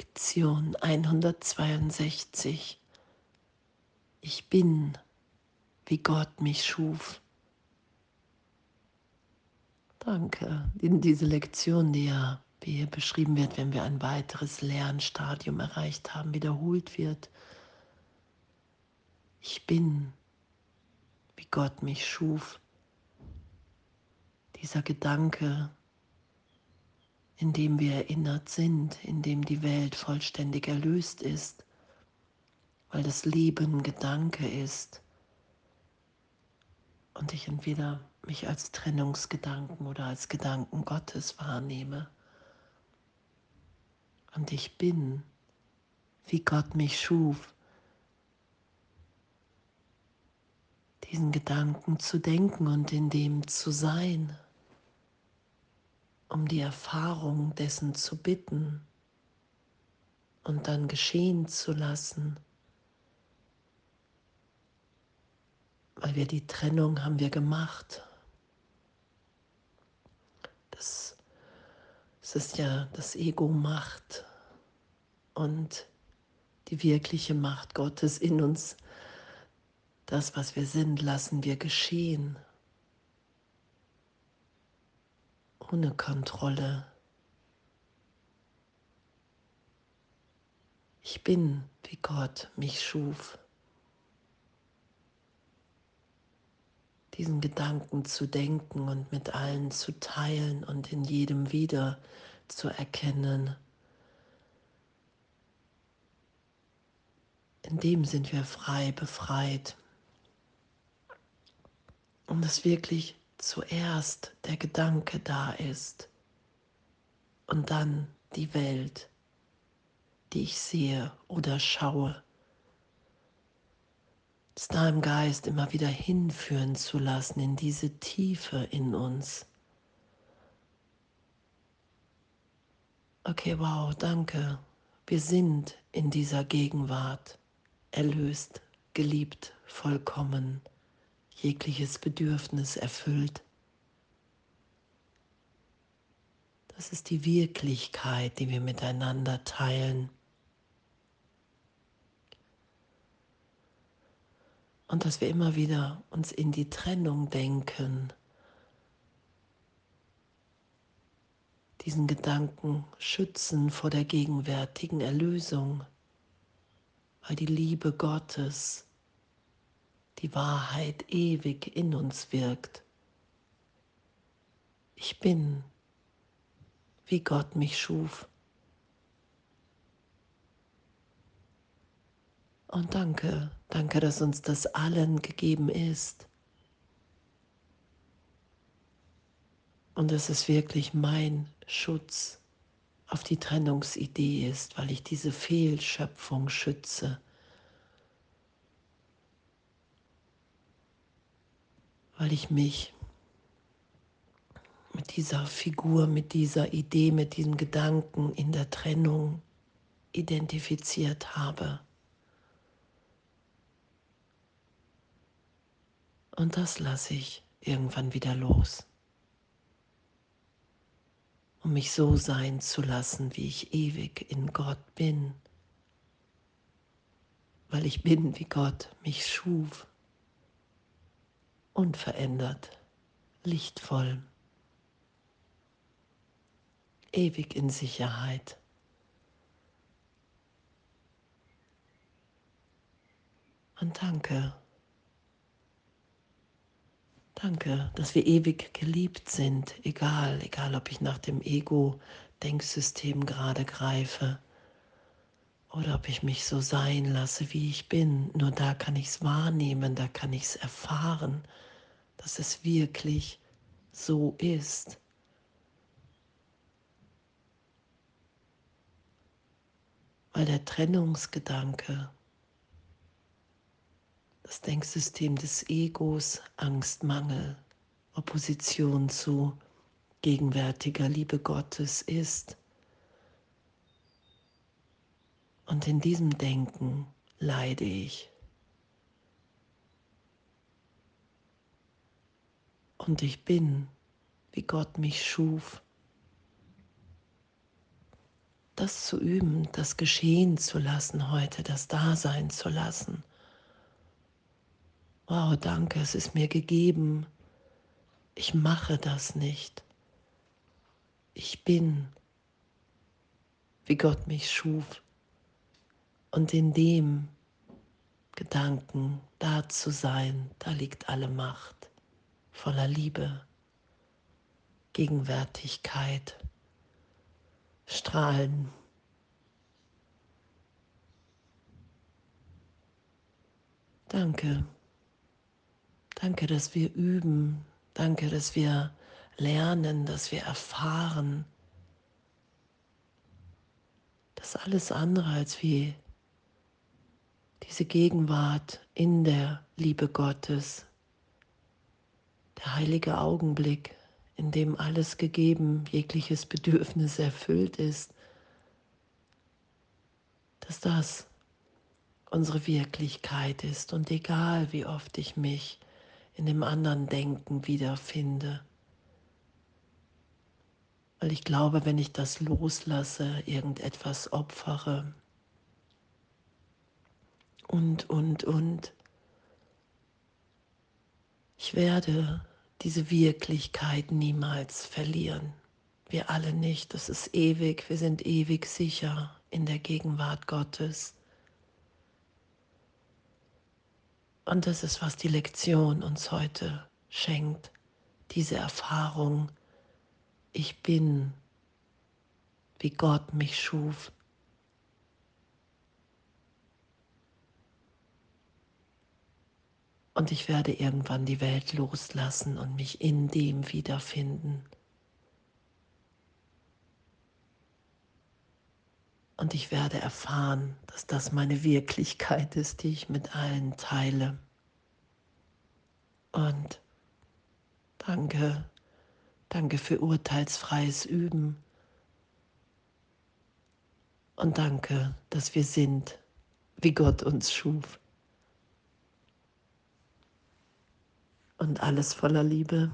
Lektion 162. Ich bin, wie Gott mich schuf. Danke. In diese Lektion, die ja, wie hier beschrieben wird, wenn wir ein weiteres Lernstadium erreicht haben, wiederholt wird. Ich bin, wie Gott mich schuf. Dieser Gedanke, in dem wir erinnert sind, in dem die Welt vollständig erlöst ist, weil das Leben Gedanke ist und ich entweder mich als Trennungsgedanken oder als Gedanken Gottes wahrnehme. Und ich bin, wie Gott mich schuf, diesen Gedanken zu denken und in dem zu sein um die Erfahrung dessen zu bitten und dann geschehen zu lassen. Weil wir die Trennung haben wir gemacht. Das, das ist ja das Ego Macht und die wirkliche Macht Gottes in uns. Das, was wir sind, lassen wir geschehen. Ohne Kontrolle. Ich bin, wie Gott mich schuf. Diesen Gedanken zu denken und mit allen zu teilen und in jedem wieder zu erkennen. In dem sind wir frei, befreit. Und es wirklich zuerst der Gedanke da ist und dann die Welt, die ich sehe oder schaue. Es da Geist immer wieder hinführen zu lassen in diese Tiefe in uns. Okay, wow, danke. Wir sind in dieser Gegenwart erlöst, geliebt, vollkommen jegliches Bedürfnis erfüllt. Das ist die Wirklichkeit, die wir miteinander teilen. Und dass wir immer wieder uns in die Trennung denken, diesen Gedanken schützen vor der gegenwärtigen Erlösung, weil die Liebe Gottes die Wahrheit ewig in uns wirkt. Ich bin, wie Gott mich schuf. Und danke, danke, dass uns das allen gegeben ist. Und dass es wirklich mein Schutz auf die Trennungsidee ist, weil ich diese Fehlschöpfung schütze weil ich mich mit dieser Figur, mit dieser Idee, mit diesem Gedanken in der Trennung identifiziert habe. Und das lasse ich irgendwann wieder los, um mich so sein zu lassen, wie ich ewig in Gott bin, weil ich bin, wie Gott mich schuf unverändert, lichtvoll, ewig in Sicherheit. Und danke, danke, dass wir ewig geliebt sind, egal, egal ob ich nach dem Ego-Denksystem gerade greife oder ob ich mich so sein lasse, wie ich bin. Nur da kann ich es wahrnehmen, da kann ich es erfahren dass es wirklich so ist. Weil der Trennungsgedanke, das Denksystem des Egos, Angst, Mangel, Opposition zu gegenwärtiger Liebe Gottes ist. Und in diesem Denken leide ich. Und ich bin, wie Gott mich schuf. das zu üben, das geschehen zu lassen heute, das Dasein zu lassen. Wow, danke, es ist mir gegeben. Ich mache das nicht. Ich bin, wie Gott mich schuf. Und in dem Gedanken da zu sein, da liegt alle Macht, voller Liebe, Gegenwärtigkeit, Strahlen. Danke. Danke, dass wir üben. Danke, dass wir lernen, dass wir erfahren, dass alles andere als wie diese Gegenwart in der Liebe Gottes, der heilige Augenblick, in dem alles gegeben, jegliches Bedürfnis erfüllt ist, dass das unsere Wirklichkeit ist und egal wie oft ich mich in dem anderen Denken wiederfinde, weil ich glaube, wenn ich das loslasse, irgendetwas opfere. Und, und, und, ich werde diese Wirklichkeit niemals verlieren. Wir alle nicht. Das ist ewig. Wir sind ewig sicher in der Gegenwart Gottes. Und das ist, was die Lektion uns heute schenkt. Diese Erfahrung, ich bin, wie Gott mich schuf. Und ich werde irgendwann die Welt loslassen und mich in dem wiederfinden. Und ich werde erfahren, dass das meine Wirklichkeit ist, die ich mit allen teile. Und danke, danke für urteilsfreies Üben. Und danke, dass wir sind, wie Gott uns schuf. Und alles voller Liebe.